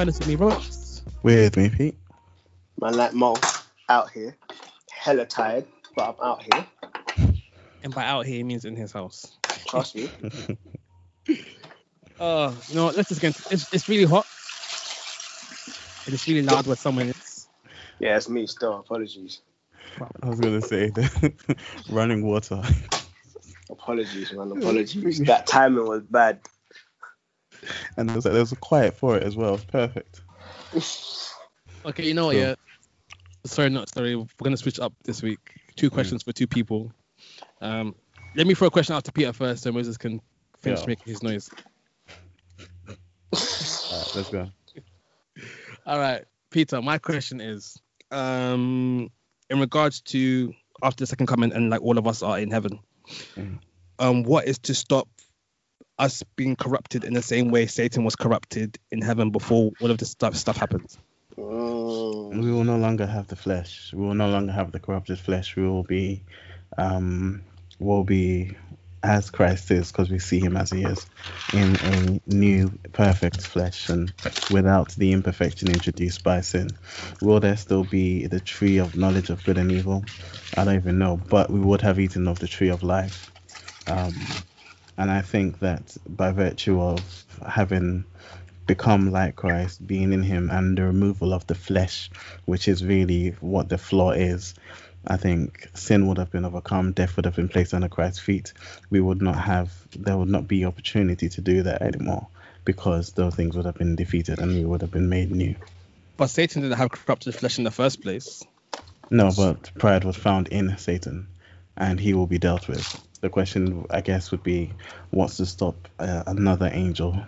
episode of the Back to Spiders with me, Ross. With me, Pete. Man, like Mo, out here, hella tired, but I'm out here. And by out here, he means in his house. Trust me. Uh, you know, what, let's just get into it's, it's really hot. And it's really loud where someone is. Yeah, it's me still. Apologies. I was gonna say the running water. Apologies, man. Apologies. that timing was bad. And there was, there was a quiet for it as well. It's perfect. Okay, you know what, yeah. Sorry, not sorry. We're gonna switch up this week. Two questions for two people. Um, let me throw a question out to Peter first, so Moses can finish Yeah. making his noise. Alright, let's go. All right, Peter. My question is, um, in regards to after the second coming and like all of us are in heaven, Mhm. um, what is to stop us being corrupted in the same way Satan was corrupted in heaven before all of this stuff stuff happens? Mm. We will no longer have the flesh. We will no longer have the corrupted flesh. We will be, um, will be as Christ is, because we see Him as He is, in a new, perfect flesh, and without the imperfection introduced by sin. Will there still be the tree of knowledge of good and evil? I don't even know, but we would have eaten of the tree of life. Um, and I think that by virtue of having become like Christ, being in Him, and the removal of the flesh, which is really what the flaw is. I think sin would have been overcome, death would have been placed under Christ's feet. We would not have, there would not be opportunity to do that anymore because those things would have been defeated and we would have been made new. But Satan didn't have corrupted flesh in the first place. No, but pride was found in Satan and he will be dealt with. The question, I guess, would be what's to stop uh, another angel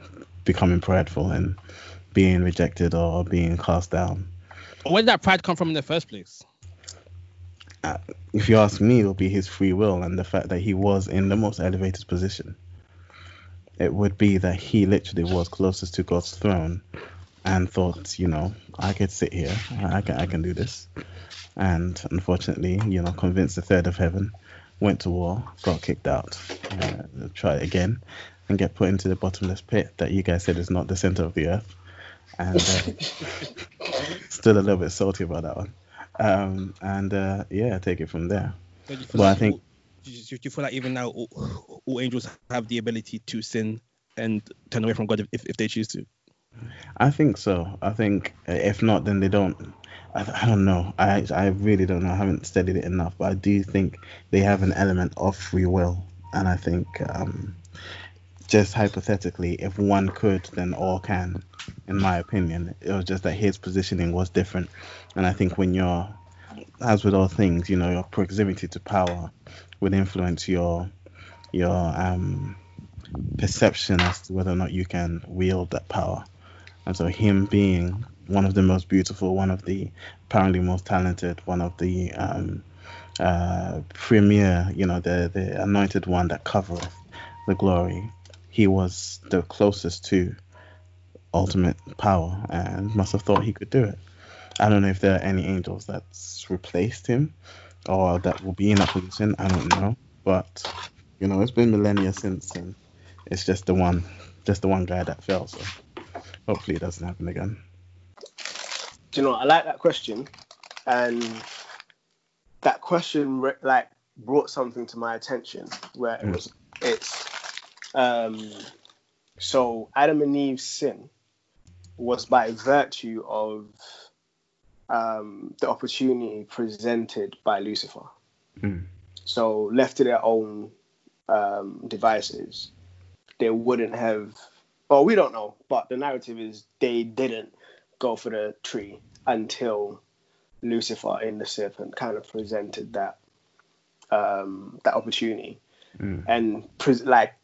becoming prideful and being rejected or being cast down? Where did that pride come from in the first place? if you ask me, it'll be his free will and the fact that he was in the most elevated position. It would be that he literally was closest to God's throne and thought, you know, I could sit here, I can, I can do this. And unfortunately, you know, convinced the third of heaven, went to war, got kicked out, uh, try it again, and get put into the bottomless pit that you guys said is not the center of the earth. And uh, still a little bit salty about that one. Um, and uh, yeah, take it from there. So do you Well, I think- all- do you, feel like even now all, all angels have the ability to sin and turn away from God if, if they choose to? I think so. I think uh, if not, then they don't. I, I don't know. I I really don't know. I haven't studied it enough, but I do think they have an element of free will, and I think um, just hypothetically, if one could, then all can. In my opinion, it was just that his positioning was different, and I think when you're, as with all things, you know, your proximity to power would influence your your um perception as to whether or not you can wield that power. And so, him being one of the most beautiful, one of the apparently most talented, one of the um, uh, premier, you know, the the anointed one that covereth the glory, he was the closest to ultimate power and must have thought he could do it. I don't know if there are any angels that's replaced him or that will be in that position. I don't know, but you know, it's been millennia since, and it's just the one, just the one guy that fell. So hopefully it doesn't happen again. Do you know? what? I like that question, and that question re- like brought something to my attention where it Mm. was it's um so Adam and Eve's sin was by virtue of um the opportunity presented by Lucifer. Mm. So left to their own um, devices, they wouldn't have. Well, we don't know, but the narrative is they didn't go for the tree until Lucifer in the serpent kind of presented that um, that opportunity Mm. and pre- like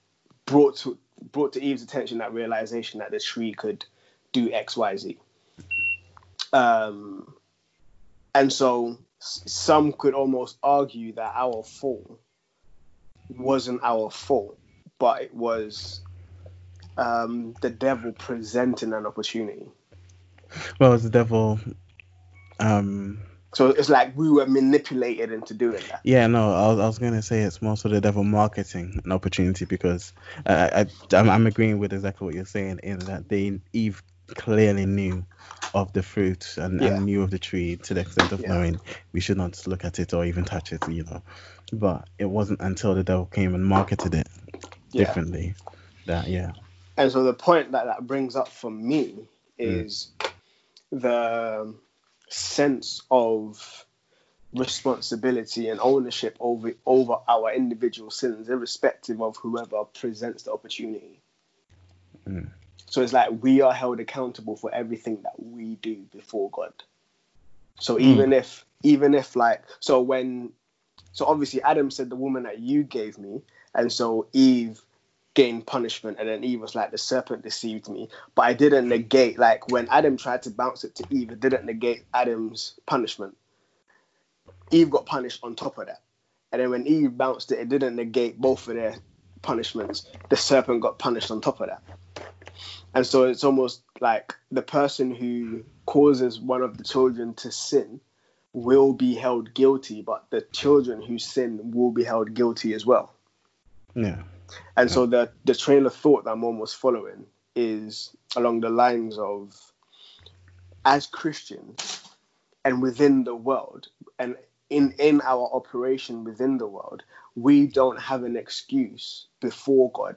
brought to brought to Eve's attention that realization that the tree could do X, Y, Z. Um, and so some could almost argue that our fall wasn't our fault, but it was um, the devil presenting an opportunity. Well, it's the devil um, So it's like we were manipulated into doing that. Yeah, no, I was, I was gonna say it's more so the devil marketing an opportunity because uh, I, I'm, I'm agreeing with exactly what you're saying in that they Eve clearly knew of the fruit and, Yeah. and knew of the tree to the extent of Yeah. knowing we should not look at it or even touch it, you know. But it wasn't until the devil came and marketed it Yeah. differently that yeah. And so the point that that brings up for me Mm. The sense of responsibility and ownership over over our individual sins, irrespective of whoever presents the opportunity. Mm. So it's like we are held accountable for everything that we do before God. So even if even if like so when so obviously Adam said the woman that you gave me, and so Eve gained punishment, and then Eve was like the serpent deceived me. But I didn't negate like when Adam tried to bounce it to Eve, it didn't negate Adam's punishment. Eve got punished on top of that. And then when Eve bounced it, it didn't negate both of their punishments. The serpent got punished on top of that. And so it's almost like the person who causes one of the children to sin will be held guilty, but the children who sin will be held guilty as well. Yeah. And so the the train of thought that I'm almost following is along the lines of as Christians and within the world and in in our operation within the world, we don't have an excuse before God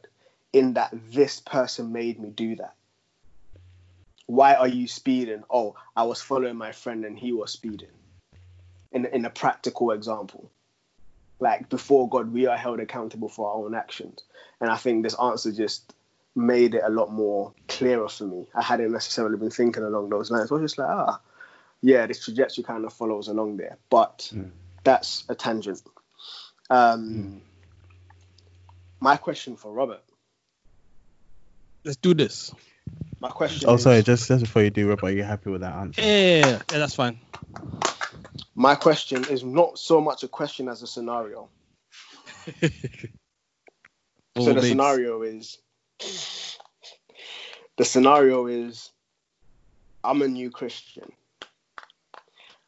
in that this person made me do that. Why are you speeding? Oh, I was following my friend and he was speeding. In in a practical example like before God, we are held accountable for our own actions. And I think this answer just made it a lot more clearer for me. I hadn't necessarily been thinking along those lines. I was just like, ah, yeah, this trajectory kind of follows along there. But Mm. that's a tangent. Um, My question for Robert. Let's do this. My question. Oh, is, sorry, just just before you do, Robert, are you happy with that answer? Yeah, yeah, yeah, yeah, that's fine. My question is not so much a question as a scenario. So the scenario is the scenario is I'm a new Christian.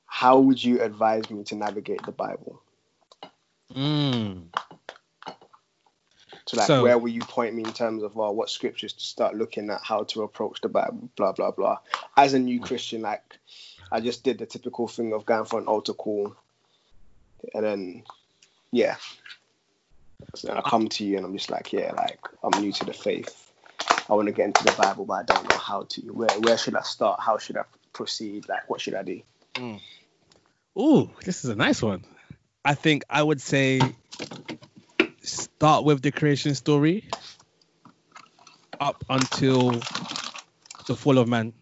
How would you advise me to navigate the Bible? Mm. So like So- where will you point me in terms of well, what scriptures to start looking at, how to approach the Bible, blah blah blah. As a new Christian, like I just did the typical thing of going for an altar call and then yeah. So then I come to you and I'm just like, yeah, like I'm new to the faith. I want to get into the Bible, but I don't know how to. Where where should I start? How should I proceed? Like what should I do? Mm. Ooh, this is a nice one. I think I would say start with the creation story up until the fall of man.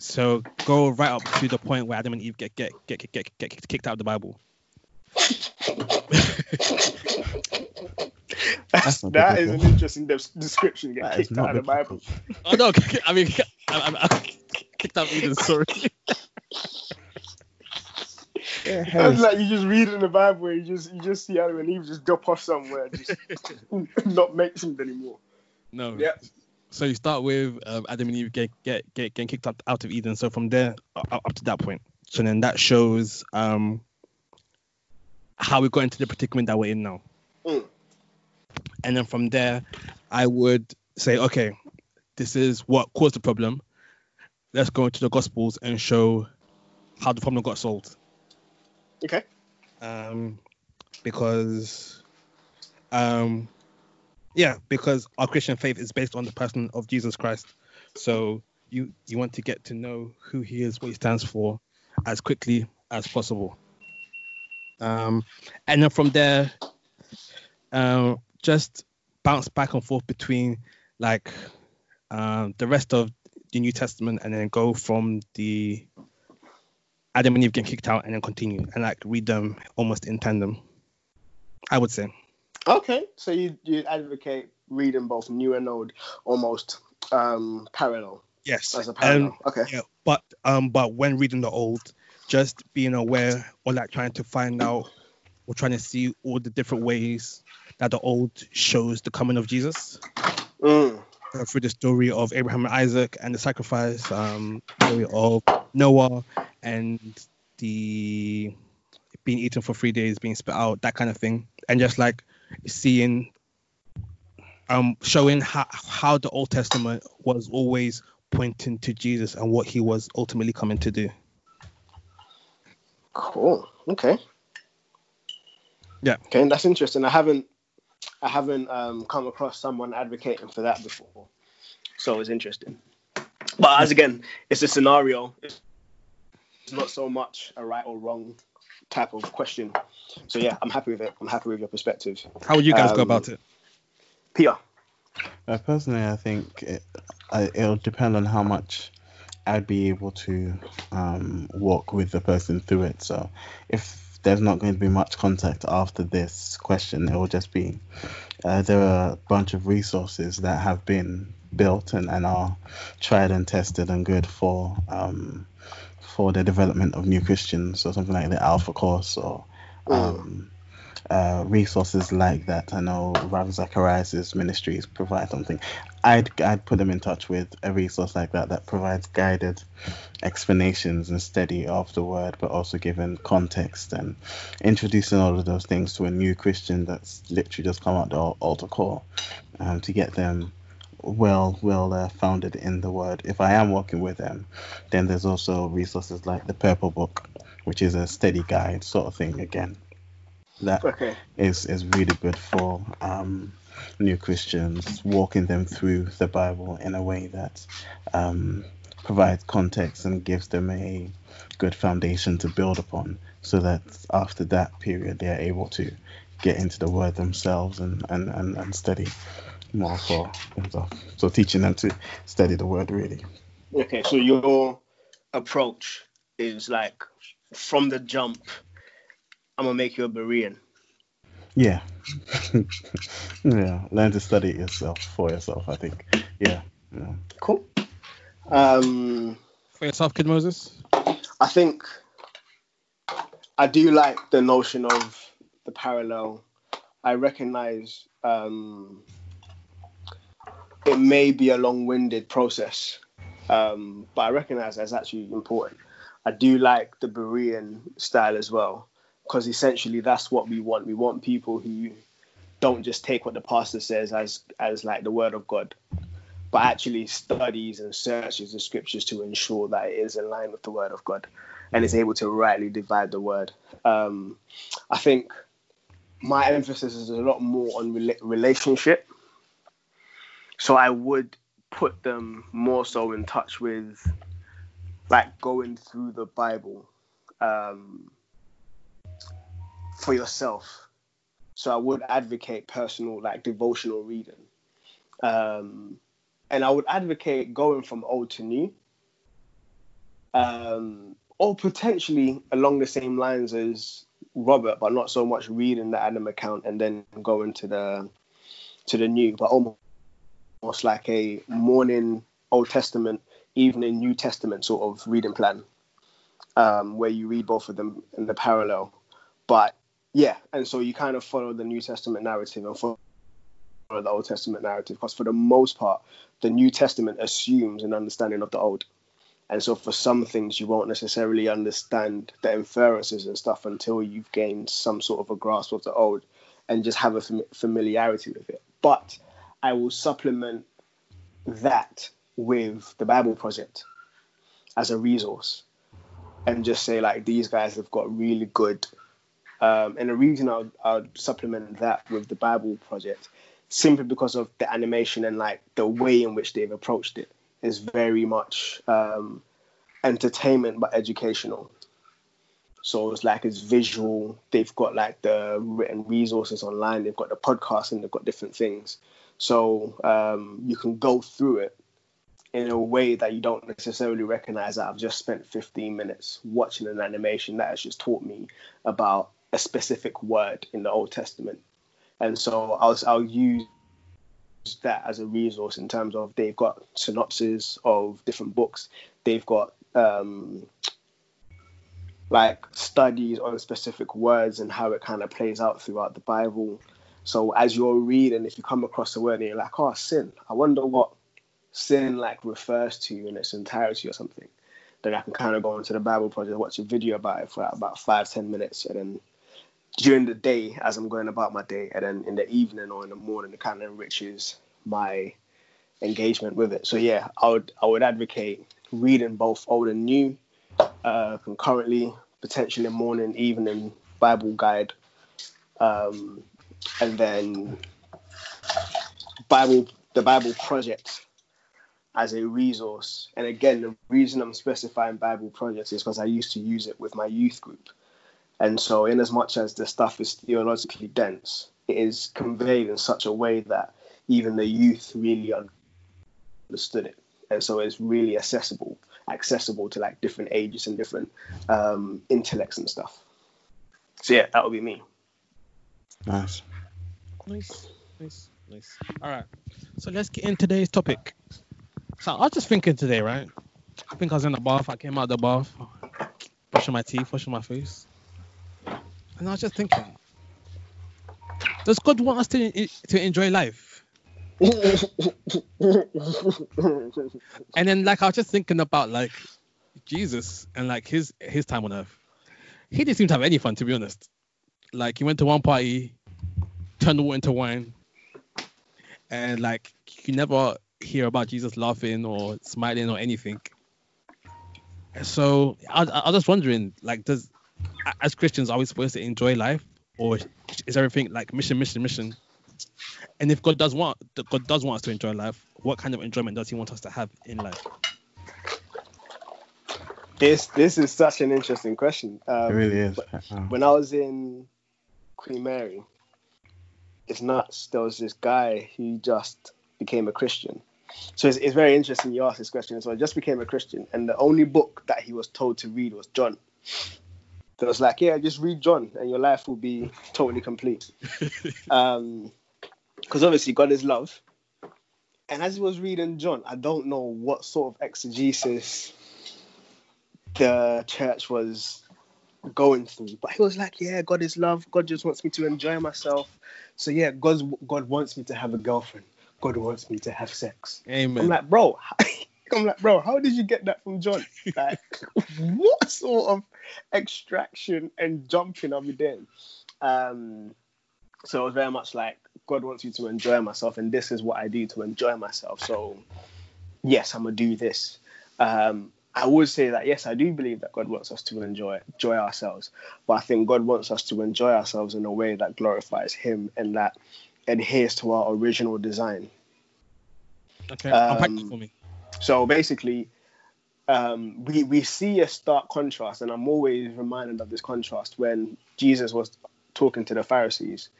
So go right up to the point where Adam and Eve get get get get get, get kicked out of the Bible. That's, not that is an interesting des- description. Get That is kicked not out of the Bible. Oh no! I mean, I, I, I kicked out Eden. Sorry. Yeah, It's like you just read in the Bible where you just you just see Adam and Eve just drop off somewhere, just not mentioned anymore. No. Yeah. So you start with um, Adam and Eve get, get, get getting kicked out, out of Eden. So from there u- up to that point. So then that shows um, how we got into the predicament that we're in now. Mm. And then from there, I would say, okay, this is what caused the problem. Let's go into the Gospels and show how the problem got solved. Okay. Um, because, um, yeah, because our Christian faith is based on the person of Jesus Christ. So you you want to get to know who he is, what he stands for, as quickly as possible. Um, and then from there, um, just bounce back and forth between like um, the rest of the New Testament, and then go from the Adam and Eve getting kicked out, and then continue and like read them almost in tandem. I would say. Okay. So you you advocate reading both new and old almost um parallel Yes. as a parallel. Um, okay. yeah, but um, but when reading the old, just being aware or like trying to find out or trying to see all the different ways that the old shows the coming of Jesus. Mm. Uh, through the story of Abraham and Isaac and the sacrifice, um, story of Noah and the being eaten for three days, being spit out, that kind of thing, and just like seeing, um, showing how how the Old Testament was always pointing to Jesus and what he was ultimately coming to do. Cool. Okay. Yeah. Okay, that's interesting. I haven't I haven't um, come across someone advocating for that before, so it's interesting. But as again, it's a scenario. It's not so much a right or wrong type of question. So yeah, I'm happy with it. I'm happy with your perspective. How would you guys go Um, about it? Peter. Uh, personally, I think it, I, it'll depend on how much I'd be able to um, walk with the person through it. So, if there's not going to be much contact after this question, it will just be uh, there are a bunch of resources that have been built and, and are tried and tested and good for um, for the development of new Christians. So something like the Alpha Course or um, uh, resources like that. I know Ravi Zacharias' ministries provide something. I'd I'd put them in touch with a resource like that that provides guided explanations and study of the word, but also given context and introducing all of those things to a new Christian that's literally just come out the al- altar call, um, to get them well well uh, founded in the word. If I am working with them, then there's also resources like the Purple Book, which is a study guide sort of thing again. That Okay. is is really good for um, new Christians, walking them through the Bible in a way that um, provides context and gives them a good foundation to build upon, so that after that period they are able to get into the Word themselves and and, and, and study more for themselves. So teaching them to study the Word really. Okay. So your approach is like from the jump. I'm gonna make you a Berean. Yeah. yeah. Learn to study yourself for yourself. I think. Yeah. yeah. Cool. Um, For yourself, Kid Moses? I think I do like the notion of the parallel. I recognize um, it may be a long-winded process, um, but I recognize that's actually important. I do like the Berean style as well, because essentially that's what we want. We want people who don't just take what the pastor says as as like the word of God, but actually studies and searches the scriptures to ensure that it is in line with the word of God and is able to rightly divide the word. Um, I think my emphasis is a lot more on rela- relationship. So I would put them more so in touch with like going through the Bible um, for yourself. So I would advocate personal, like devotional reading. Um, and I would advocate going from old to new. Um, or potentially along the same lines as Robert, but not so much reading the Adam account and then going to the to the new, but almost like a morning Old Testament, evening New Testament sort of reading plan, um, where you read both of them in the parallel. But yeah, and so you kind of follow the New Testament narrative and follow the Old Testament narrative, because for the most part, the New Testament assumes an understanding of the Old. And so for some things, you won't necessarily understand the inferences and stuff until you've gained some sort of a grasp of the old and just have a fam- familiarity with it. But I will supplement that with the Bible Project as a resource and just say, like, these guys have got really good. Um, and the reason I'll, I'll supplement that with the Bible Project simply because of the animation and like the way in which they've approached it is very much um, entertainment but educational. So it's like it's visual. They've got like the written resources online. They've got the podcast and they've got different things. So um, you can go through it in a way that you don't necessarily recognize that I've just spent 15 minutes watching an animation that has just taught me about a specific word in the Old Testament. And so I'll, I'll use that as a resource in terms of they've got synopses of different books. They've got um, like studies on specific words and how it kind of plays out throughout the Bible. So as you're reading, if you come across a word and you're like, oh, sin, I wonder what sin like refers to in its entirety or something, then I can kind of go into the Bible project, watch a video about it for about five ten minutes, and then during the day as I'm going about my day, and then in the evening or in the morning, it kind of enriches my engagement with it. So yeah, I would I would advocate reading both old and new, uh, concurrently, potentially morning, evening Bible guide, um, and then Bible the Bible project as a resource. And again, the reason I'm specifying Bible Project is because I used to use it with my youth group. And so, in as much as the stuff is theologically dense, it is conveyed in such a way that even the youth really understood it. And so, it's really accessible, accessible to like different ages and different um, intellects and stuff. So yeah, that would be me. Nice. Nice, nice, nice. All right. So let's get into today's topic. So I was just thinking today, right? I think I was in the bath. I came out of the bath, brushing my teeth, washing my face, and I was just thinking, does God want us to to enjoy life? and then like I was just thinking about like Jesus and like his his time on earth. He didn't seem to have any fun, to be honest. Like he went to one party, turned the water into wine, and like you never hear about Jesus laughing or smiling or anything. And so I, I was just wondering, like, does as Christians are we supposed to enjoy life, or is everything like mission, mission, mission? And if God does want God does want us to enjoy life, what kind of enjoyment does He want us to have in life? This this is such an interesting question. Um, It really is. When I was in Queen Mary, it's nuts. There was this guy who just became a Christian. So it's, it's very interesting you ask this question. So I just became a Christian, and the only book that he was told to read was John. So it's like, yeah, just read John, and your life will be totally complete. um, because obviously God is love. And as he was reading John, I don't know what sort of exegesis the church was going through, but he was like, "Yeah, God is love. God just wants me to enjoy myself. So yeah, God's God wants me to have a girlfriend. God wants me to have sex." Amen. I'm like, bro. I'm like, bro, how did you get that from John? Like, what sort of extraction and jumping are we doing? Um, so it was very much like God wants you to enjoy myself, and this is what I do to enjoy myself. So, yes, I'm gonna do this. Um, I would say that yes, I do believe that God wants us to enjoy enjoy ourselves, but I think God wants us to enjoy ourselves in a way that glorifies Him and that adheres to our original design. okay, unpack um, that for me. So basically, um, we we see a stark contrast, and I'm always reminded of this contrast when Jesus was talking to the Pharisees,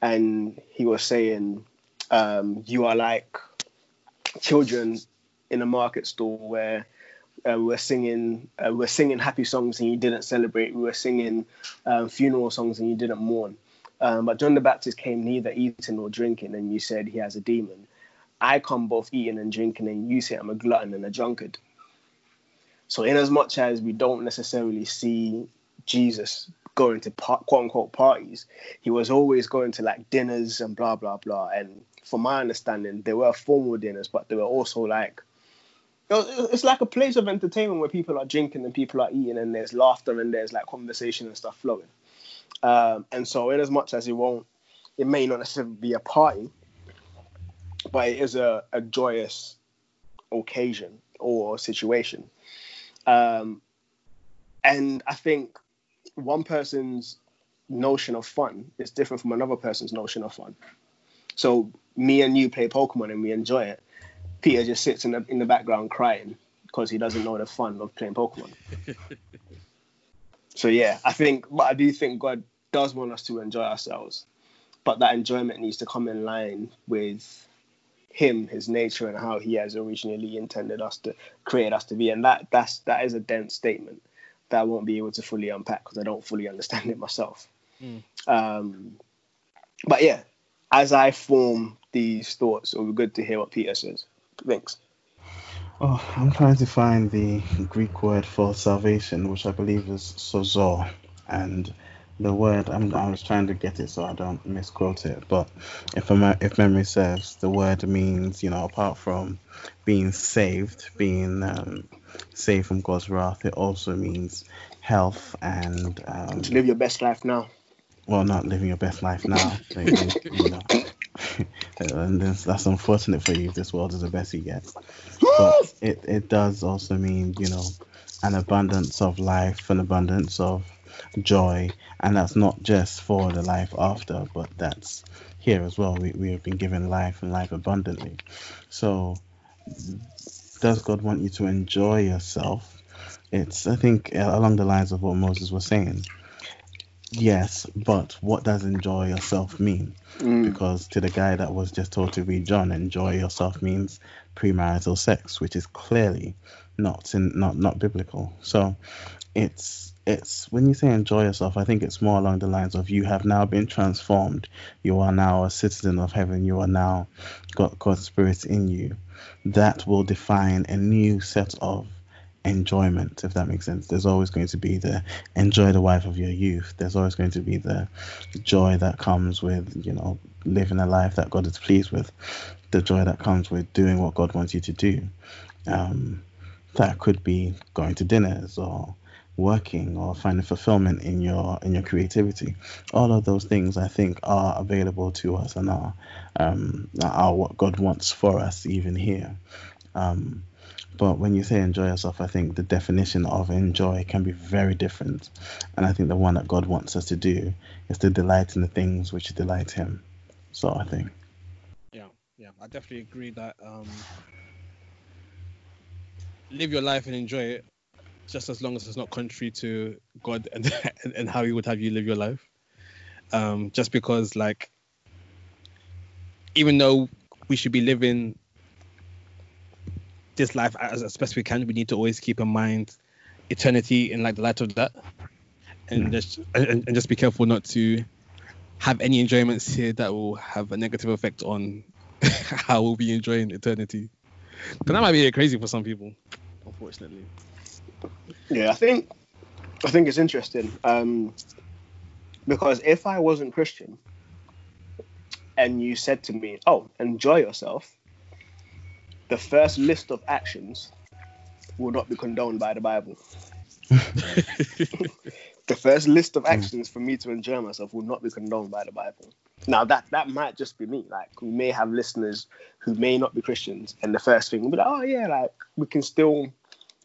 and he was saying, um, "You are like children in a market store where." Uh, we were singing, uh, we were singing happy songs and you didn't celebrate. We were singing um, funeral songs and you didn't mourn. Um, but John the Baptist came neither eating nor drinking, and you said he has a demon. I come both eating and drinking, and you say I'm a glutton and a drunkard. So, in as much as we don't necessarily see Jesus going to quote unquote parties, he was always going to like dinners and blah blah blah. And from my understanding, there were formal dinners, but there were also like it's like a place of entertainment where people are drinking and people are eating, and there's laughter and there's like conversation and stuff flowing. Um, and so, in as much as it won't, it may not necessarily be a party, but it is a, a joyous occasion or situation. Um, and I think one person's notion of fun is different from another person's notion of fun. So me and you play Pokemon and we enjoy it. Peter just sits in the in the background crying because he doesn't know the fun of playing Pokemon. so yeah, I think, but I do think God does want us to enjoy ourselves, but that enjoyment needs to come in line with him, his nature, and how he has originally intended us to create us to be. And that that's that is a dense statement that I won't be able to fully unpack because I don't fully understand it myself. Mm. Um, but yeah, as I form these thoughts, it would be good to hear what Peter says. Thanks. Oh, I'm trying to find the Greek word for salvation, which I believe is sozo, and the word I'm, I was trying to get it so I don't misquote it. But if I'm, if memory serves, the word means you know apart from being saved, being um, saved from God's wrath. It also means health and um, to live your best life now. well, not living your best life now. you know. and that's, that's unfortunate for you. if This world is the best you get. But it, it does also mean, you know, an abundance of life, an abundance of joy. And that's not just for the life after, but that's here as well. We, we have been given life and life abundantly. So, does God want you to enjoy yourself? It's, I think, uh, along the lines of what Moses was saying. Yes, but what does enjoy yourself mean? Mm. Because to the guy that was just told to read John, enjoy yourself means premarital sex, which is clearly not in, not not biblical. So it's it's when you say enjoy yourself, I think it's more along the lines of you have now been transformed. You are now a citizen of heaven. You are now got God's spirit in you. That will define a new set of enjoyment, if that makes sense. There's always going to be the enjoy the wife of your youth. There's always going to be the joy that comes with, you know, living a life that God is pleased with. The joy that comes with doing what God wants you to do. Um, that could be going to dinners or working or finding fulfillment in your in your creativity. All of those things I think are available to us and are um, are what God wants for us even here. Um, but when you say enjoy yourself, I think the definition of enjoy can be very different. And I think the one that God wants us to do is to delight in the things which delight Him. So I think. Yeah, yeah, I definitely agree that um, live your life and enjoy it, just as long as it's not contrary to God and and how He would have you live your life. Um, just because, like, even though we should be living this life as, as best we can, we need to always keep in mind eternity in like the light of that, and Mm. just and, and just be careful not to have any enjoyments here that will have a negative effect on how we'll be enjoying eternity. But that might be crazy for some people, unfortunately. Yeah, I think I think it's interesting um, because if I wasn't Christian and you said to me, "Oh, enjoy yourself," the first list of actions will not be condoned by the Bible. the first list of actions for me to enjoy myself will not be condoned by the Bible. Now that that might just be me. Like we may have listeners who may not be Christians, and the first thing will be like, "Oh yeah, like we can still."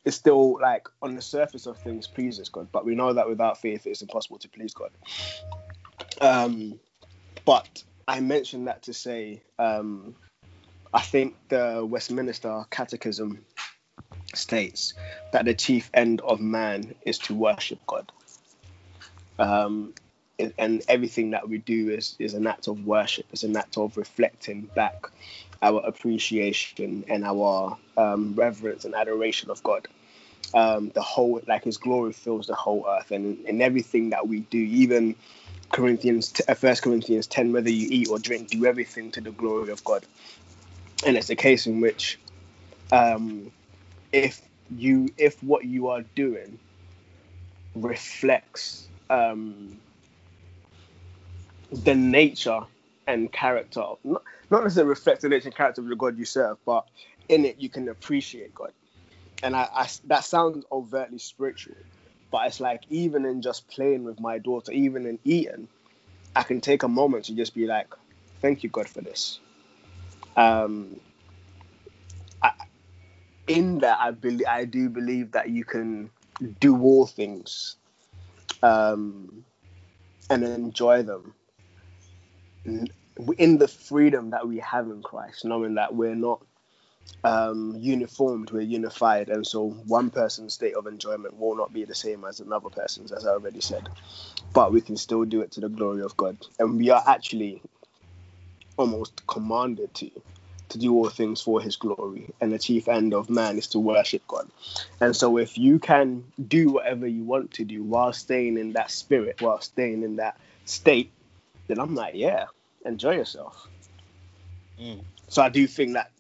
It's still like on the surface of things pleases God, but we know that without faith it's impossible to please God. Um, but I mentioned that to say um, I think the Westminster Catechism states that the chief end of man is to worship God. Um, and- everything that we do is, is an act of worship, it's an act of reflecting back our appreciation and our um, reverence and adoration of God. Um, the whole, like His glory fills the whole earth, and in everything that we do, even Corinthians, uh, First Corinthians ten, whether you eat or drink, do everything to the glory of God. And it's a case in which, um, if you, if what you are doing reflects um, the nature and character, of- not, not necessarily reflects the nature and character of the God you serve, but in it you can appreciate God. And I, I that sounds overtly spiritual, but it's like even in just playing with my daughter, even in eating, I can take a moment to just be like, "Thank you, God, for this." Um, I, in that, I believe I do believe that you can do all things, um, and enjoy them in the freedom that we have in Christ, knowing that we're not um, uniformed, we're unified, and so one person's state of enjoyment will not be the same as another person's, as I already said. But we can still do it to the glory of God, and we are actually almost commanded to to do all things for His glory. And the chief end of man is to worship God. And so, if you can do whatever you want to do while staying in that spirit, while staying in that state, then I'm like, yeah, enjoy yourself. Mm. So I do think that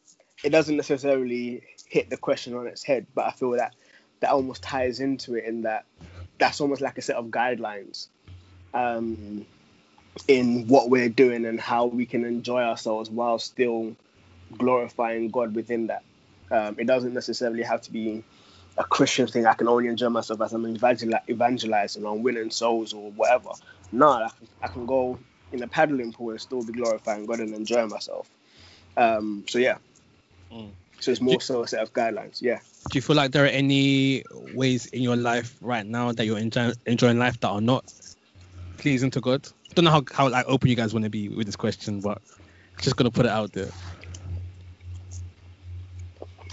it doesn't necessarily hit the question on its head, but I feel that that almost ties into it in that that's almost like a set of guidelines um, in what we're doing and how we can enjoy ourselves while still glorifying God within that. Um, it doesn't necessarily have to be a Christian thing. I can only enjoy myself as I'm evangel- evangelizing or I'm winning souls or whatever. No, I can, I can go in a paddling pool and still be glorifying God and enjoying myself. Um, so yeah. Mm. So it's more so a set of guidelines. Yeah. Do you feel like there are any ways in your life right now that you're enjoy- enjoying life that are not pleasing to God? don't know how, how like open you guys want to be with this question, but just gonna put it out there.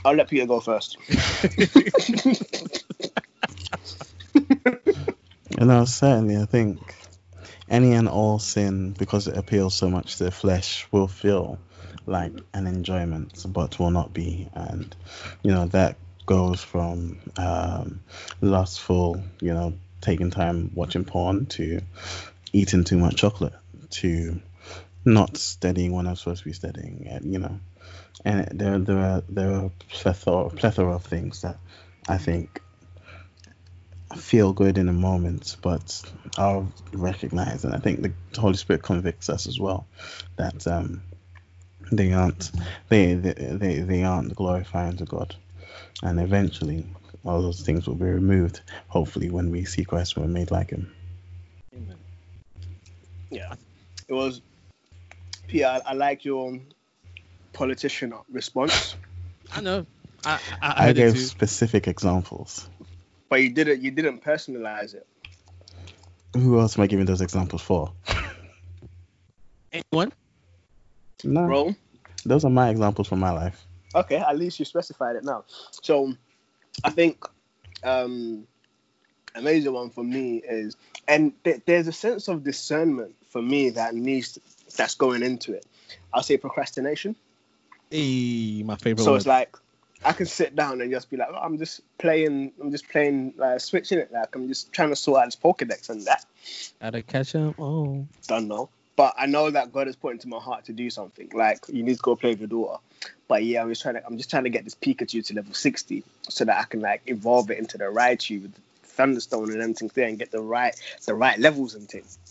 I'll let Peter go first. You know, certainly, I think any and all sin, because it appeals so much to the flesh, will feel like an enjoyment, but will not be. And, you know, that goes from um, lustful, you know, taking time watching porn to eating too much chocolate to not studying when I'm supposed to be studying, and, you know. And there, there are there are plethora, plethora of things that I think feel good in a moment, but I'll recognize, and I think the Holy Spirit convicts us as well that um, they aren't they they they aren't glorifying to God, and eventually all those things will be removed. Hopefully, when we see Christ, we're made like Him. Amen. Yeah. It was Peter, I, I like your politician response. I know. I I, I, I heard it gave specific examples. But you didn't you didn't personalize it. Who else am I giving those examples for? Anyone? No, Bro. those are my examples from my life. Okay, at least you specified it now. So I think um a major one for me is and th- there's a sense of discernment for me that needs that's going into it. I'll say procrastination. Hey, my favorite so word. it's like I can sit down and just be like, oh, I'm just playing, I'm just playing, like switching it. Like I'm just trying to sort out this Pokedex and that. Gotta catch up. Oh, Don't know. But I know that God has put into my heart to do something. Like you need to go play with your daughter. But yeah, I'm just trying to, I'm just trying to get this Pikachu to level 60 so that I can like evolve it into the Raichu with Thunderstone and everything there and get the right, the right levels and things.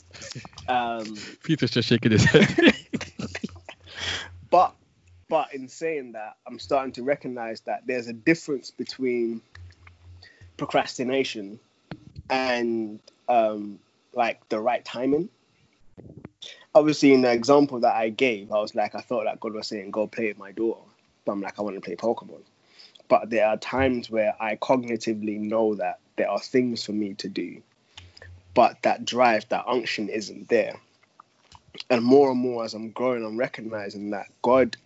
Um, Peter's just shaking his head. but but in saying that i'm starting to recognize that there's a difference between procrastination and um like the right timing obviously in the example that i gave i was like i thought that god was saying go play with my daughter. But i'm like i want to play pokemon. But there are times where i cognitively know that there are things for me to do but that drive that unction isn't there. And more and more as I'm growing, I'm recognizing that God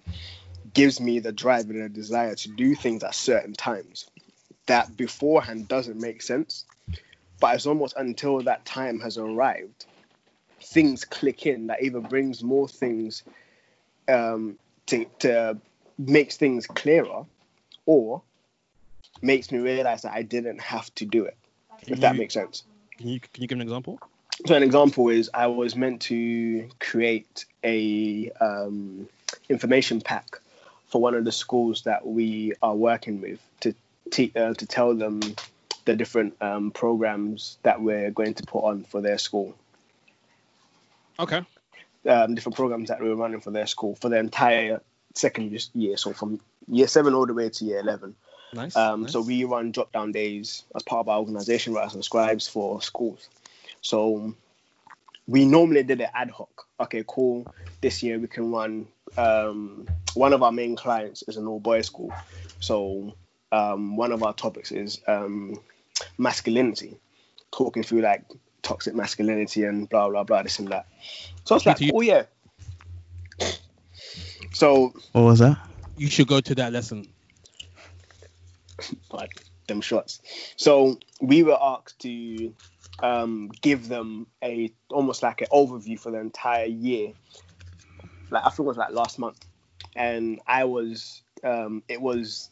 gives me the drive and the desire to do things at certain times that beforehand doesn't make sense. But it's almost until that time has arrived, things click in that either brings more things um, to, to makes things clearer or makes me realize that I didn't have to do it. If that makes sense. Can you can you give an example? So an example is I was meant to create a um, information pack for one of the schools that we are working with to te- uh, to tell them the different um, programs that we're going to put on for their school, Okay. um, different programs that we were running for their school for the entire second year, so from year seven all the way to year eleven. Nice. Um, nice. So we run drop down days as part of our organization, Writers and Scribes for schools. So we normally did it ad hoc. Okay, cool. This year we can run. Um, one of our main clients is an all boys school, so um, one of our topics is um, masculinity, talking through like toxic masculinity and blah blah blah this and that. So it's like, oh yeah. So What was that? you should go to that lesson. like them shots. So we were asked to um, give them a almost like an overview for the entire year. Like I think it was like last month, and I was um, it was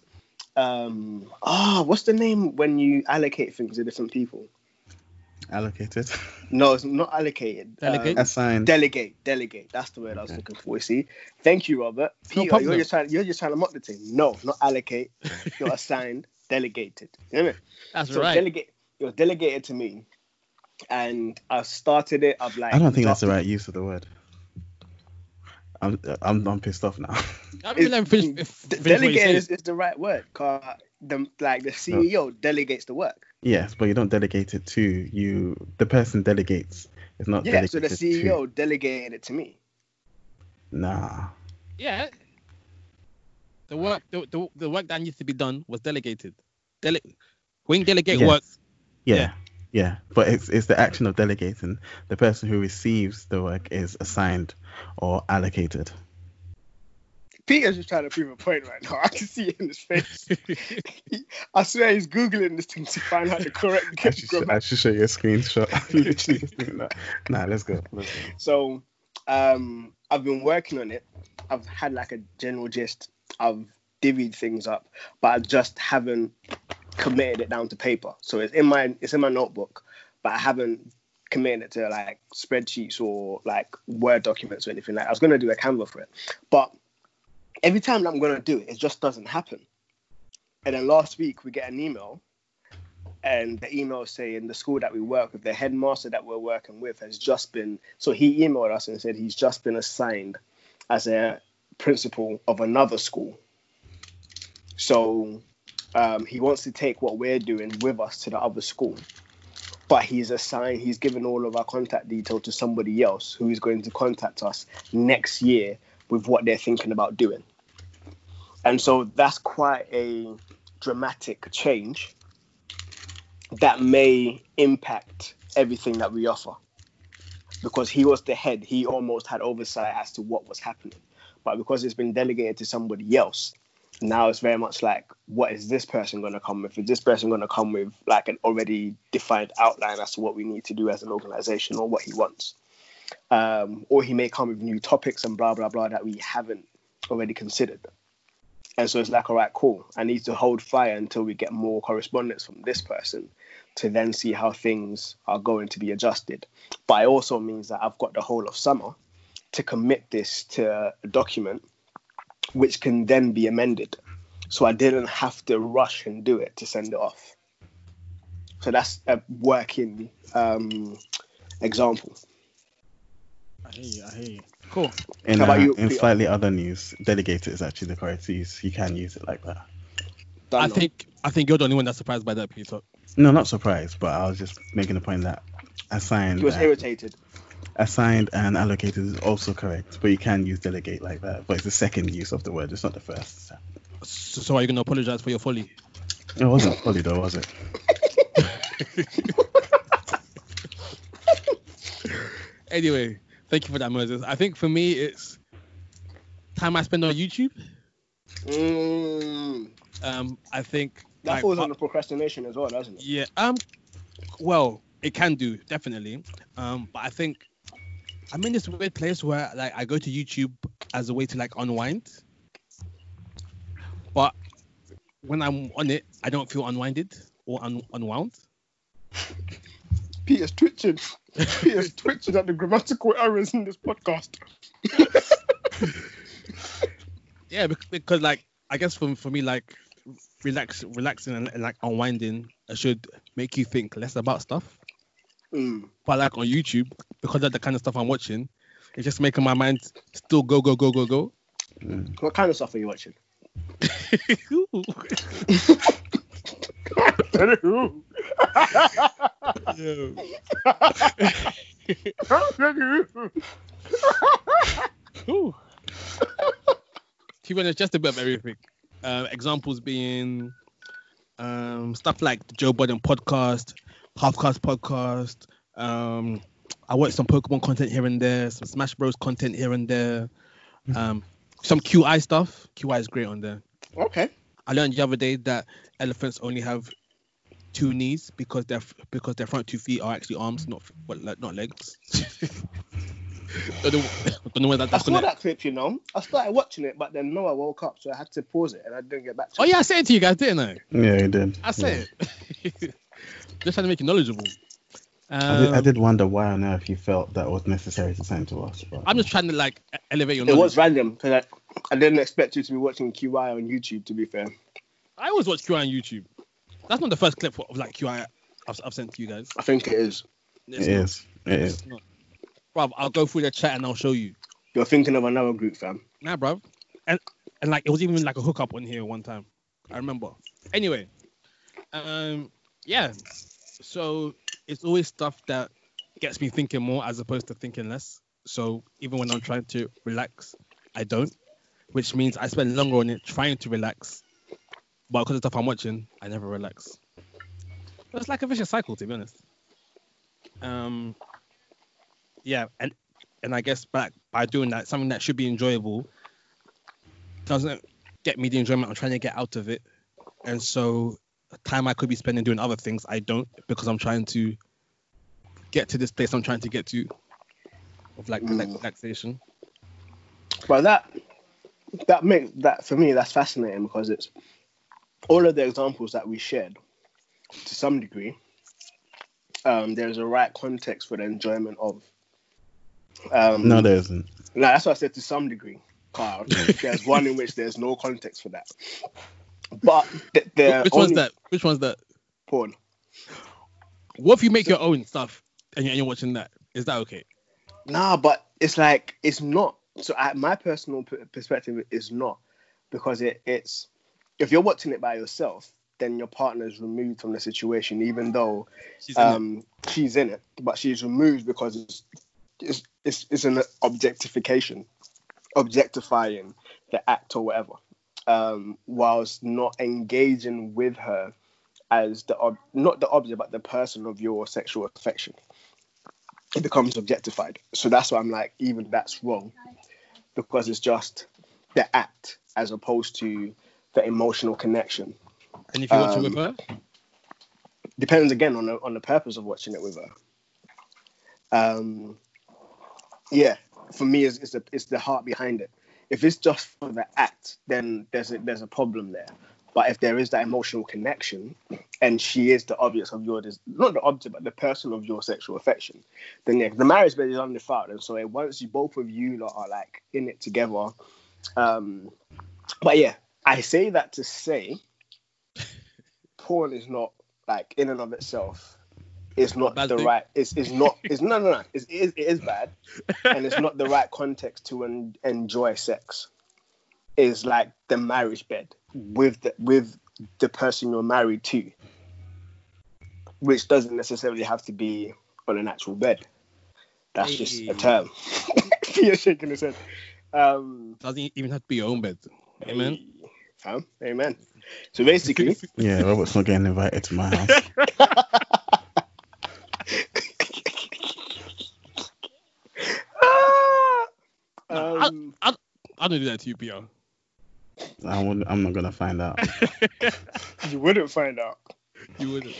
um ah what's the name when you allocate things to different people? Allocated. No, it's not allocated. Delegate? Um, Assigned. delegate, delegate. That's the word I was Okay. looking for. You see, thank you, Robert. No Peter, problem. you're just trying. You're just trying to mock the team. No, not allocate. You're assigned, delegated. You know what I mean? That's so right. delegate it was delegated to me and i started it i've like I don't think that's the drafted- right use of the word. I'm I'm, I'm pissed off now. I mean, let finish, finish delegated is, is the right word 'cause the like the CEO delegates the work. Yes, but you don't delegate it to you. The person delegates. It's not Yeah, so the CEO to. delegated it to me. Nah. Yeah. The work, the, the, the work that needs to be done was delegated. Dele- when delegate Yes. work, Yeah. Yeah. yeah. But it's it's the action of delegating. The person who receives the work is assigned or allocated. Peter's just trying to prove a point right now. I can see it in his face. I swear he's googling this thing to find out the correct I should, grammar. I should show you a screenshot. Literally just doing that. Nah, let's go. Let's go. So um, I've been working on it. I've had like a general gist. I've divvied things up, but I just haven't committed it down to paper. So it's in my it's in my notebook, but I haven't committed it to like spreadsheets or like Word documents or anything like. I was gonna do a Canva for it, but every time I'm gonna do it, it just doesn't happen. And then last week we get an email and the email saying the school that we work with, the headmaster that we're working with, has just been. So he emailed us and said he's just been assigned as a principal of another school. So um, he wants to take what we're doing with us to the other school, but he's assigned. He's given all of our contact detail to somebody else who is going to contact us next year with what they're thinking about doing. And so that's quite a dramatic change that may impact everything that we offer. Because he was the head, he almost had oversight as to what was happening. But because it's been delegated to somebody else, now it's very much like, what is this person going to come with? Is this person going to come with like an already defined outline as to what we need to do as an organization or what he wants? Um, or he may come with new topics and blah, blah, blah that we haven't already considered. And so it's like, all right, cool. I need to hold fire until we get more correspondence from this person to then see how things are going to be adjusted. But it also means that I've got the whole of summer to commit this to a document which can then be amended. So I didn't have to rush and do it to send it off. So that's a working um, example. I hear you. I hear you. Cool. In, How about uh, you, in slightly other news, delegated is actually the correct use. You can use it like that. Done I now. think I think you're the only one that's surprised by that, Peter. No, not surprised, but I was just making the point that assigned, he was and, irritated. assigned and allocated is also correct, but you can use delegate like that. But it's the second use of the word. It's not the first. So, so are you gonna apologize for your folly? It wasn't folly though, was it? Anyway, thank you for that, Moses. I think for me, it's time I spend on YouTube. Mm, Um, I think that like, falls under procrastination as well, doesn't it? Yeah. Um. Well, it can do definitely. Um. But I think I'm in this weird place where like I go to YouTube as a way to like unwind. But when I'm on it, I don't feel unwinded or un- unwound. Peter's twitching. Peter's twitching at the grammatical errors in this podcast. Yeah, bec- because like I guess for for me like relax relaxing and, and, like unwinding should make you think less about stuff. Mm. But like on YouTube, because of the kind of stuff I'm watching, it's just making my mind still go go go go go. Mm. What kind of stuff are you watching? Yo. Ooh. To be honest, just a bit of everything. Uh, examples being um, stuff like the Joe Budden podcast, Halfcast podcast. Um, I watch some Pokemon content here and there, some Smash Bros content here and there, um, some QI stuff. QI is great on there. okay. I learned the other day that elephants only have two knees because their because their front two feet are actually arms, not what, like, not legs. don't know, don't know that, I saw gonna. that clip, you know. I started watching it, but then Noah woke up, so I had to pause it, and I didn't get back to Oh it. yeah, I said it to you guys, didn't I? Yeah, you did. I said it. Just trying to make you knowledgeable. I did, I Um, did wonder why on earth you felt that was necessary to send to us. But I'm just trying to like elevate your It knowledge. was random because I, I didn't expect you to be watching QI on YouTube. To be fair, I always watch QI on YouTube. That's not the first clip of like QI I've, I've sent to you guys. I think it is. It's it not. is. It is. It's not. Bruv, I'll go through the chat and I'll show you. You're thinking of another group, fam. Nah, bruv. And and like it was even like a hookup on here one time. I remember. Anyway, um, yeah. So it's always stuff that gets me thinking more as opposed to thinking less. So even when I'm trying to relax, I don't, which means I spend longer on it trying to relax. But because of stuff I'm watching, I never relax. So it's like a vicious cycle, to be honest. Um, yeah, and and I guess back by doing that, something that should be enjoyable doesn't get me the enjoyment I'm trying to get out of it, and so time I could be spending doing other things, I don't because I'm trying to get to this place I'm trying to get to of like Mm. relaxation. But that that makes that for me that's fascinating because it's all of the examples that we shared to some degree. Um, there's a right context for the enjoyment of. Um, No, there isn't. no, that's what I said to some degree. Carl. there's one in which there's no context for that. But th- the Which one's that? Which one's that? Porn. What if you make your own stuff and you're, and you're watching that? Is that okay? Nah, but it's like it's not. So I, my personal p- perspective is not because it, it's if you're watching it by yourself, then your partner is removed from the situation, even though She's in it. um, she's in it, but she's removed because it's it's, it's, it's an objectification, objectifying the act or whatever, um, whilst not engaging with her as the ob- not the object but the person of your sexual affection. It becomes objectified. So that's why I'm like, even that's wrong because it's just the act as opposed to emotional connection. And if you watch it um, with her, depends again on the on the purpose of watching it with her. Um, yeah, for me, it's it's, a, it's the heart behind it. If it's just for the act, then there's a, there's a problem there. But if there is that emotional connection, and she is the object of your not the object, but the person of your sexual affection, then yeah, the marriage bed is undefiled, and so it, once you both of you lot are like in it together. Um, but yeah, I say that to say, porn is not like in and of itself It's not the thing. right it's, it's not it's no no no it's, it, is, it is bad and it's not the right context to en- enjoy sex is like the marriage bed with the with the person you're married to which doesn't necessarily have to be on an actual bed that's just a Hey. term you're shaking his head um doesn't even have to be your own bed. Amen. Hey, fam amen so basically Yeah, Robert's not getting invited to my house. um, I don't do that to you, Peter. I wouldn't, I'm not gonna find out. you wouldn't find out. You wouldn't.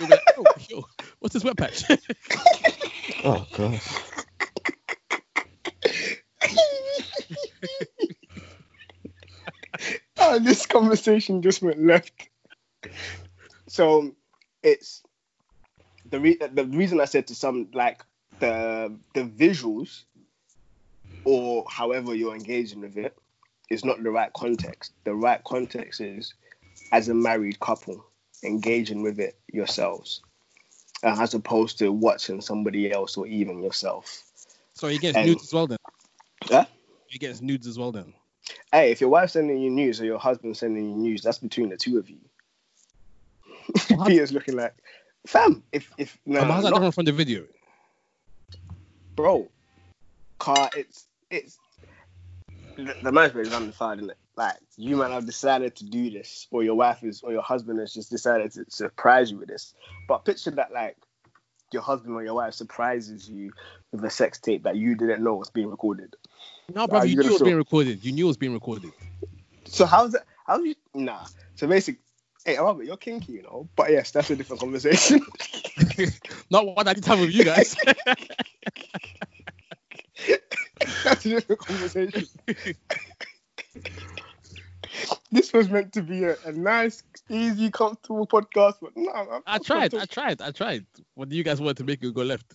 Like, oh, yo, what's this wet patch? Oh gosh. this conversation just went left. So it's the re- the reason I said to some like the the visuals or however you're engaging with it is not the right context. The right context is as a married couple engaging with it yourselves, uh, as opposed to watching somebody else or even yourself. so he gets And- nudes as well then. Huh? He gets nudes as well then. Hey, if your wife's sending you news or your husband's sending you news, that's between the two of you. Well, Peter's looking like, fam, if if no, Um, how's that not- different from the video? bro, car, it's it's the, the marriage bed is undefiled, isn't it? Like you might have decided to do this, or your wife is, or your husband has just decided to surprise you with this. But picture that, like your husband or your wife surprises you with a sex tape that you didn't know was being recorded. No, bro, you you knew it was show- being recorded. You knew it was being recorded. So how's that? How you? Nah. So basically, hey, Robert, you're kinky, you know. But yes, that's a different conversation. Not what I did have with you guys. That's a different conversation. this was meant to be a, a nice, easy, comfortable podcast, but no, I'm I tried, I tried, I tried. What do you guys want to make it go left?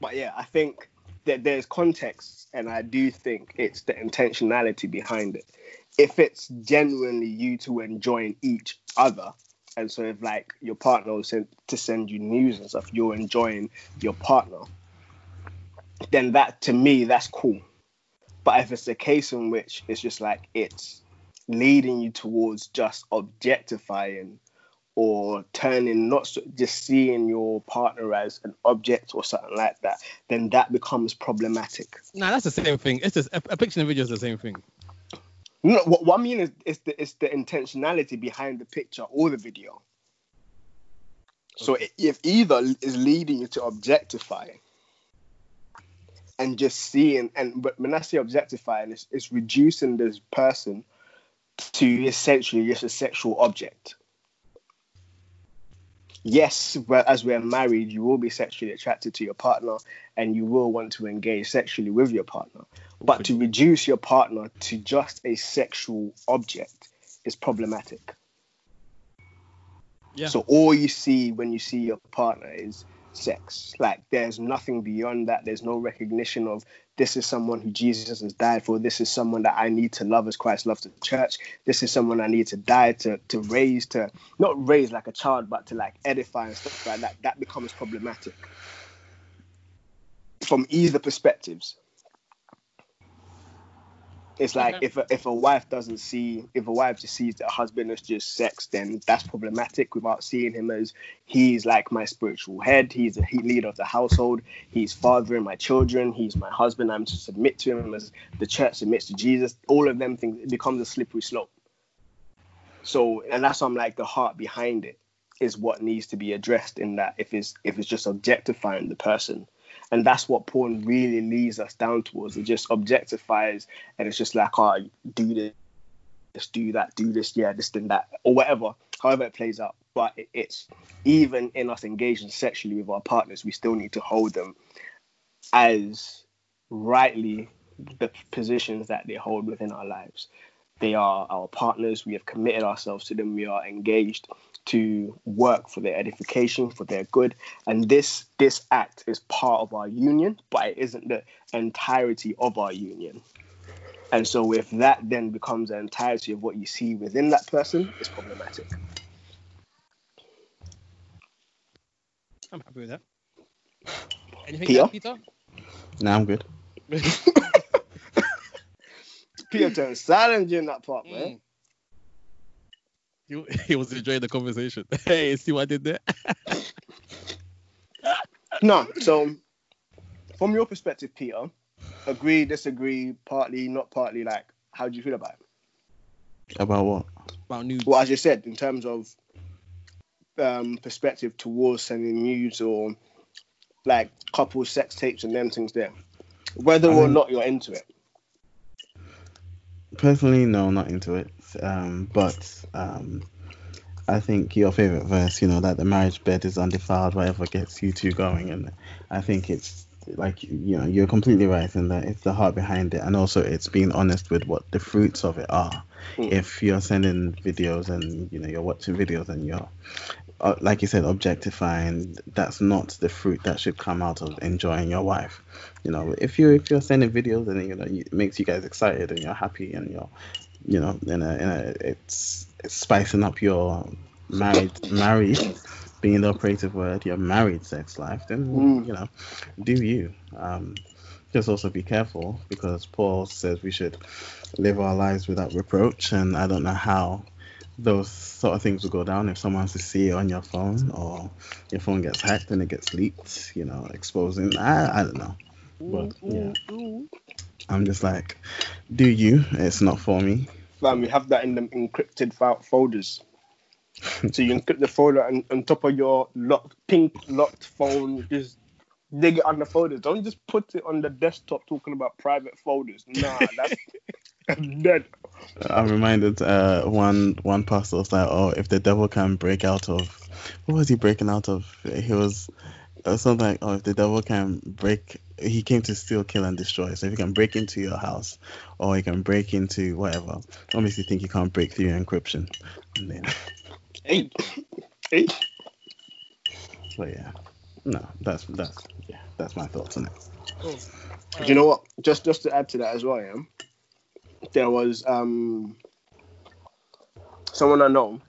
But yeah, I think that there's context, and I do think it's the intentionality behind it. If it's genuinely you two enjoying each other, and so if like your partner was sent to send you news and stuff, you're enjoying your partner, then that to me that's cool. But if it's a case in which it's just like it's leading you towards just objectifying or turning not so, just seeing your partner as an object or something like that, then that becomes problematic. Nah, that's the same thing. It's just a, a picture and video is the same thing. No, what, what I mean is, is the it's the intentionality behind the picture or the video. So i- if either is leading you to objectify and just seeing, and but when I say objectifying, it's, it's reducing this person to essentially just a sexual object. Yes, well, as we're married, you will be sexually attracted to your partner and you will want to engage sexually with your partner. But to reduce your partner to just a sexual object is problematic. Yeah. So all you see when you see your partner is sex. Like there's nothing beyond that. There's no recognition of this is someone who Jesus has died for. This is someone that I need to love as Christ loves the church. This is someone I need to die to to raise to not raise like a child, but to like edify and stuff like that. That becomes problematic from either perspectives. It's like mm-hmm. if a, if a wife doesn't see if a wife just sees that her husband is just sex, then that's problematic. Without seeing him as he's like my spiritual head, he's the leader of the household, he's fathering my children, he's my husband. I'm to submit to him as the church submits to Jesus. All of them things it becomes a slippery slope. So, and that's why I'm like the heart behind it is what needs to be addressed. In that, if it's if it's just objectifying the person, and that's what porn really leads us down towards. It just objectifies, and it's just like, oh, do this, do that, do this, yeah, this, then that, or whatever. However it plays out, but it, it's even in us engaging sexually with our partners, we still need to hold them as rightly the positions that they hold within our lives. They are our partners. We have committed ourselves to them. We are engaged to work for their edification, for their good. And this this act is part of our union, but it isn't the entirety of our union. And so if that then becomes the entirety of what you see within that person, it's problematic. I'm happy with that. Anything Peter? else, Peter? Nah, I'm good. Peter turned silent during that part, man. Mm. He, he was enjoying the conversation. Hey, see what I did there? No, so from your perspective, Peter, agree, disagree, partly, not partly, like, how do you feel about it? About what? About news. Well, as you said, in terms of um, perspective towards sending news or like couple sex tapes and them things there, whether or not you're into it. Personally, no, not into it. Um, but um, I think your favorite verse, you know, that the marriage bed is undefiled, whatever gets you two going, and I think it's like you know you're completely right in that it's the heart behind it, and also it's being honest with what the fruits of it are. Mm. If you're sending videos and you know you're watching videos and you're uh, like you said, objectifying, that's not the fruit that should come out of enjoying your wife. You know, if you if you're sending videos and you know it makes you guys excited and you're happy and you're, you know, in a in a it's, it's spicing up your married married being the operative word, your married sex life, then Mm. you know, do you. Um, just also be careful because Paul says we should live our lives without reproach, and I don't know how those sort of things will go down if someone's to see it on your phone or your phone gets hacked and it gets leaked, you know, exposing. I, I don't know. But yeah, I'm just like, do you? It's not for me. Fam, we have that in the encrypted folders. so you encrypt the folder and on top of your locked, pink locked phone, just dig it on the folders. Don't just put it on the desktop talking about private folders. Nah, that's dead. I'm reminded uh, one one pastor was like, oh, if the devil can break out of, what was he breaking out of? He was uh, something like, oh, if the devil can break, he came to steal, kill, and destroy. So if he can break into your house, or he can break into whatever, obviously think he can't break through your encryption. And then, Hey, hey. but yeah, no, that's that's yeah, that's my thoughts on it. Cool. Do you know what? Just just to add to that as well, yeah. There was um someone I know.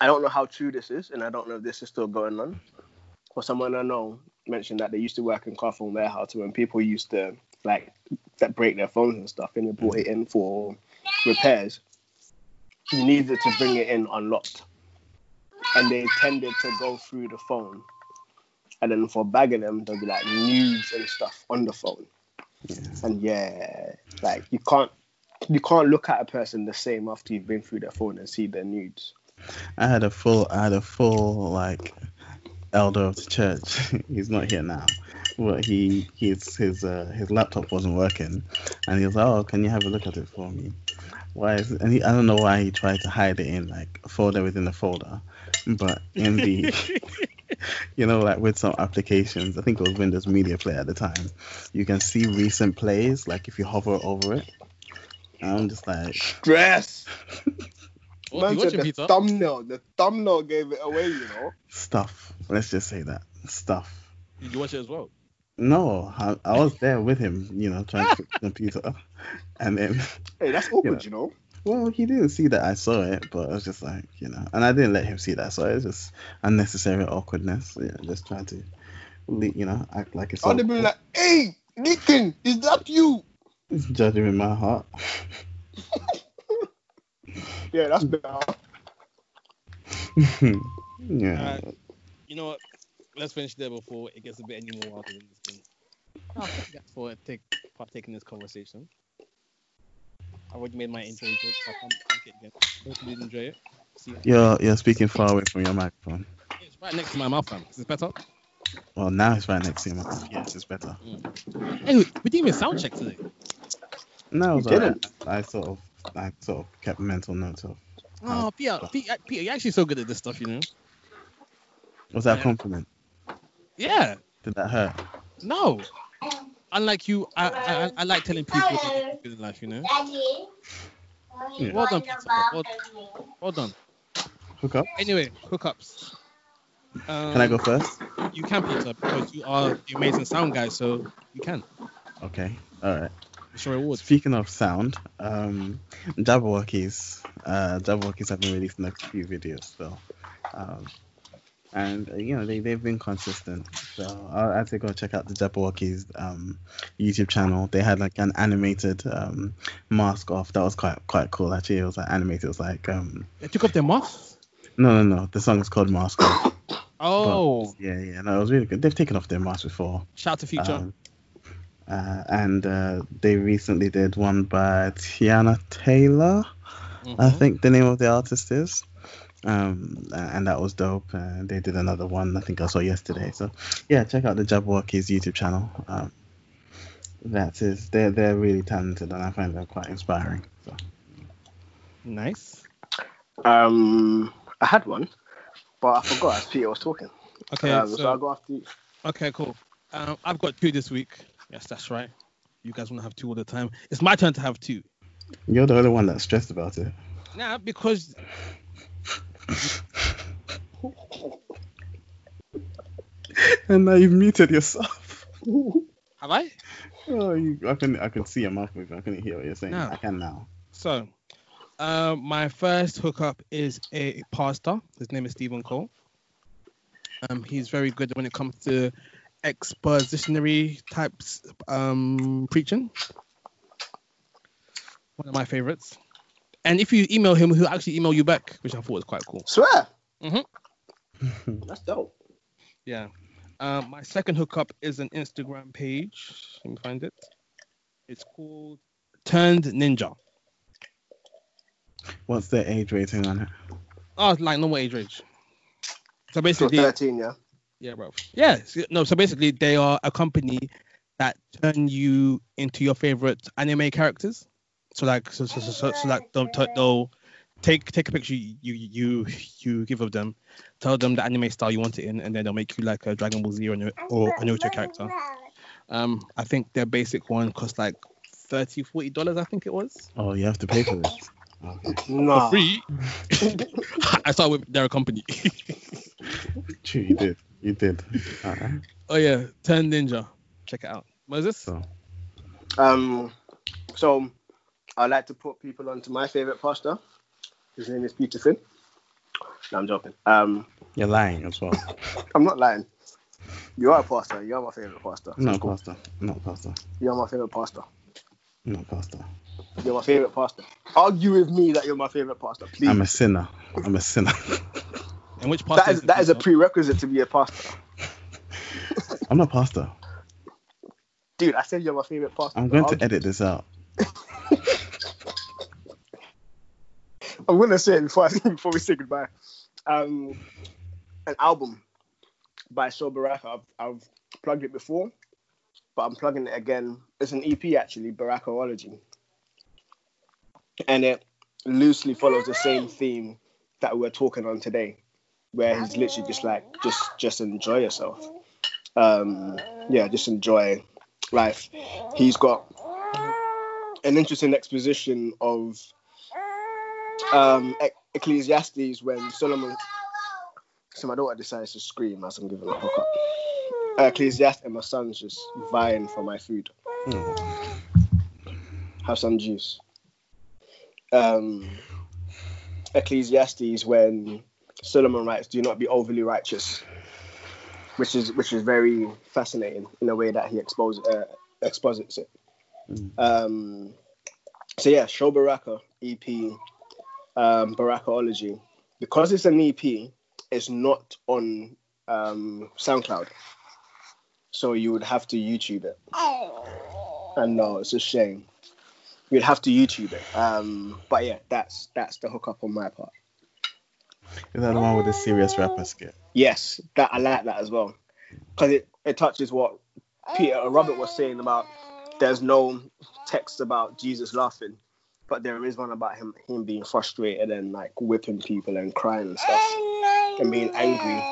I don't know how true this is, and I don't know if this is still going on. But someone I know mentioned that they used to work in Carphone Warehouse when people used to like that break their phones and stuff, and they brought it in for repairs. you needed to bring it in unlocked, and they tended to go through the phone. And then for bagging them, there'll be like nudes and stuff on the phone. Yeah. And yeah, like you can't you can't look at a person the same after you've been through their phone and see their nudes. I had a full, I had a full like elder of the church. He's not here now. But he, his, his, uh, his laptop wasn't working, and he was like, "Oh, can you have a look at it for me?" Why is and he, I don't know why he tried to hide it in like a folder within a folder, but in the, you know, like with some applications, I think it was Windows Media Player at the time, you can see recent plays like if you hover over it. And I'm just like, Stress. What Man said the Peter? thumbnail, the thumbnail gave it away, you know. stuff. Let's just say that stuff. Did you watch it as well? No, I, I was there with him, you know, trying to fix the computer. And then, Hey, that's awkward, you know. well, he didn't see that I saw it, but I was just like, you know, and I didn't let him see that. So it's just unnecessary awkwardness. Yeah, just trying to, you know, act like it's I'd all have been like, "Hey, Nicken, is that you?" Judging in my heart. Yeah, that's better. yeah. Uh, you know what? Let's finish there before it gets a bit any more wilder than this thing. Oh, thank for take, partaking in this conversation. I already made my intro joke, so I can't make it again. Hope you did enjoy it. See you. You're you're speaking far away from your microphone. It's right next to my mouth, fam. Is this better? Well, now it's right next to your mouth. Yes, it's better. Hey, we didn't even sound check today. No, You alright. didn't. I sort of I sort of kept mental notes of. Oh, Peter, Peter, Peter, you're actually so good at this stuff, you know? Was that a compliment? Yeah. Did that hurt? No. Unlike you, I, I, I like telling people what they do in life, you know? Yeah. Well done, Peter. Well, well done. Hook up? Anyway, hookups. Um, Can I go first? You can, Peter, because you are the amazing sound guy, so you can. Okay. All right. Your reward. Speaking of sound, um, Jabbawockeez, uh, Jabbawockeez have been releasing a few videos, so, um, and uh, you know they they've been consistent. So I I'd say go check out the Jabbawockeez um, YouTube channel. They had like an animated um, mask off that was quite quite cool actually. It was like animated. It was like um, They took off their masks? no no no. The song is called Mask Off. Oh, Yeah yeah no it was really good. They've taken off their masks before. shout out to Future. Um, uh, and uh, they recently did one by Teyana Taylor, I Mhm. think the name of the artist is. Um, and that was dope. Uh, they did another one, I think I saw yesterday. So, yeah, check out the Jabbawockeez YouTube channel. Um, that is, they're, they're really talented and I find them quite inspiring. So, Nice. Um, I had one, but I forgot as Peter was talking. Okay, um, so, so, I'll go after you. okay, cool. Um, I've got two this week. Yes, that's right. You guys want to have two all the time. It's my turn to have two. you're the only one that's stressed about it. Nah, because And now you've muted yourself. have I? Oh, you, I can I can see your mouth moving. I couldn't hear what you're saying. No. I can now. So, uh, my first hookup is a pastor. His name is Steven Cole. Um, he's very good when it comes to expositionary types um, preaching. One of my favorites. And if you email him, he'll actually email you back, which I thought was quite cool. Swear. Mhm. That's dope. Yeah. Um, my second hookup is an Instagram page. Let me find it. It's called Turned Ninja. What's the age rating on it? Oh, it's like normal age range. So So basically, 13, yeah. Yeah, bro. Yeah, no. So basically, they are a company that turn you into your favorite anime characters. So like, so so so, so, so like they'll, t- they'll take take a picture you you you give of them, tell them the anime style you want it in, and then they'll make you like a Dragon Ball Z or, a- or a Naruto character. Um, I think their basic one cost like 30 40 dollars. I think it was. Oh, you have to pay for this. Okay. Nah. For free. I started with their company. True, you did. You did. Alright. oh yeah, Turn Ninja. Check it out. Moses. So, Um, so I like to put people onto my favorite pastor. His name is Peter Finn. No, I'm joking. Um, you're lying as well. I'm not lying. You are a pastor. You are my favorite pastor. I'm not a pastor. I'm not pastor. You are my favorite pastor. I'm not a pastor. You're my favorite pastor. Argue with me that you're my favorite pastor, please. I'm a sinner. I'm a sinner. And which pastor that is it, that is a prerequisite to be a pastor, I'm not pastor. dude. I said you're my favorite pastor. I'm going to edit this out. I'm gonna say it before I, before we say goodbye. Um, an album by Sho Baraka. I've, I've plugged it before, but I'm plugging it again. It's an EP actually, Barakaology, and it loosely follows the same theme that we're talking on today, where he's literally just like just just enjoy yourself. Um, yeah, just enjoy life. He's got an interesting exposition of um, Ec- Ecclesiastes when Solomon. So my daughter decides to scream as I'm giving her a hookup. Uh, Ecclesiastes and my son's just vying for my food. Have some juice. Um, Ecclesiastes when Solomon writes, "Do not be overly righteous," which is which is very fascinating in the way that he exposes uh, exposits it. Um, so yeah, Sho Baraka EP um, Barakaology, because it's an EP, it's not on um, SoundCloud. So you would have to YouTube it. And no, it's a shame. You'd have to YouTube it. Um, but yeah, that's that's the hookup on my part. Is that the one with the serious rapper skit? Yes, that I like that as well, because it, it touches what Peter or Robert was saying about there's no text about Jesus laughing, but there is one about him him being frustrated and like whipping people and crying and stuff and being angry.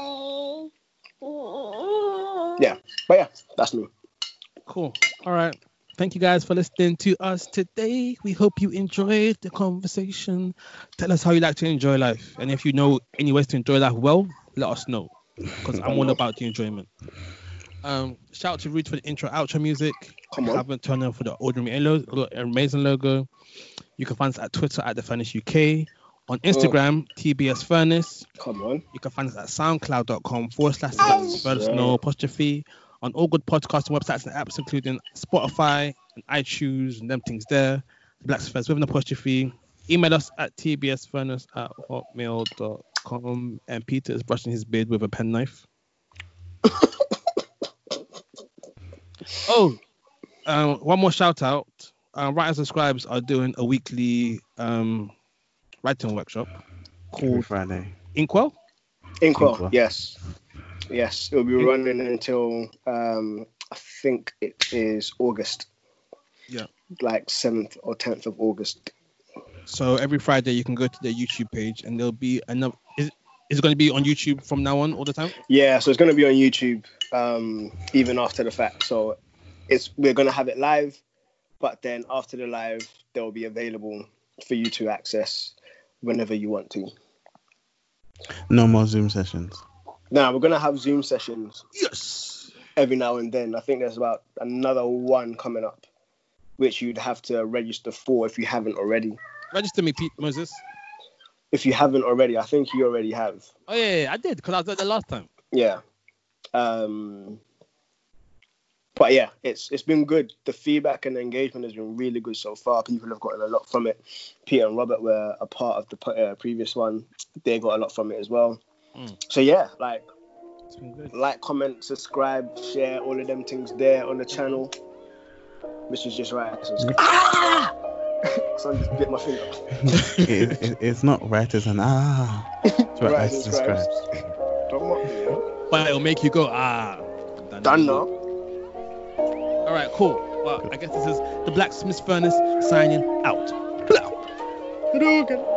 Yeah, but yeah, that's me. Cool. All right. Thank you guys for listening to us today. We hope you enjoyed the conversation. Tell us how you like to enjoy life. And if you know any ways to enjoy life well, let us know. Because I'm all about the enjoyment. Um, shout out to Ruth for the intro outro music. Come on. Haven't turned on for the ordinary lo- amazing logo. You can find us at Twitter at the Furnace UK. On Instagram, TBS Furnace. Come on. You can find us at soundcloud.com forward slash furnace no apostrophe on all good podcasting websites and apps, including Spotify and iTunes and them things there. Black Furnace with an apostrophe. Email us at tbsfurnace at hotmail.com. And Peter is brushing his beard with a penknife. oh, um, one more shout out. Uh, Writers and Scribes are doing a weekly um, writing workshop Every called Friday. Inkwell. Inkwell, Inkwell. yes. Yes, it'll be running until um, I think it is August. Yeah. Like 7th or 10th of August. So every Friday you can go to their YouTube page and there'll be another. Is, is it going to be on YouTube from now on all the time? Yeah, so it's going to be on YouTube um, even after the fact. So it's we're going to have it live, but then after the live, they'll be available for you to access whenever you want to. No more Zoom sessions. Now we're going to have Zoom sessions Yes. every now and then. I think there's about another one coming up, which you'd have to register for if you haven't already. Register me, Pete Moses. If you haven't already, I think you already have. Oh yeah, yeah, I did because I there the last time. Yeah. Um, but yeah, it's it's been good. The feedback and the engagement has been really good so far. People have gotten a lot from it. Peter and Robert were a part of the uh, previous one. They got a lot from it as well. Mm. So yeah, like It's been good. like, comment, subscribe, share all of them things there on the channel. Which is just right. So, ah! so I just bit my finger. it, it, it's not writers an ah. It's Writers writers and and scribes. scribes. Don't mock me, yeah? But it'll make you go ah. Done now. All right, cool. Well, I guess this is the Blacksmith Furnace signing out. Hadouken.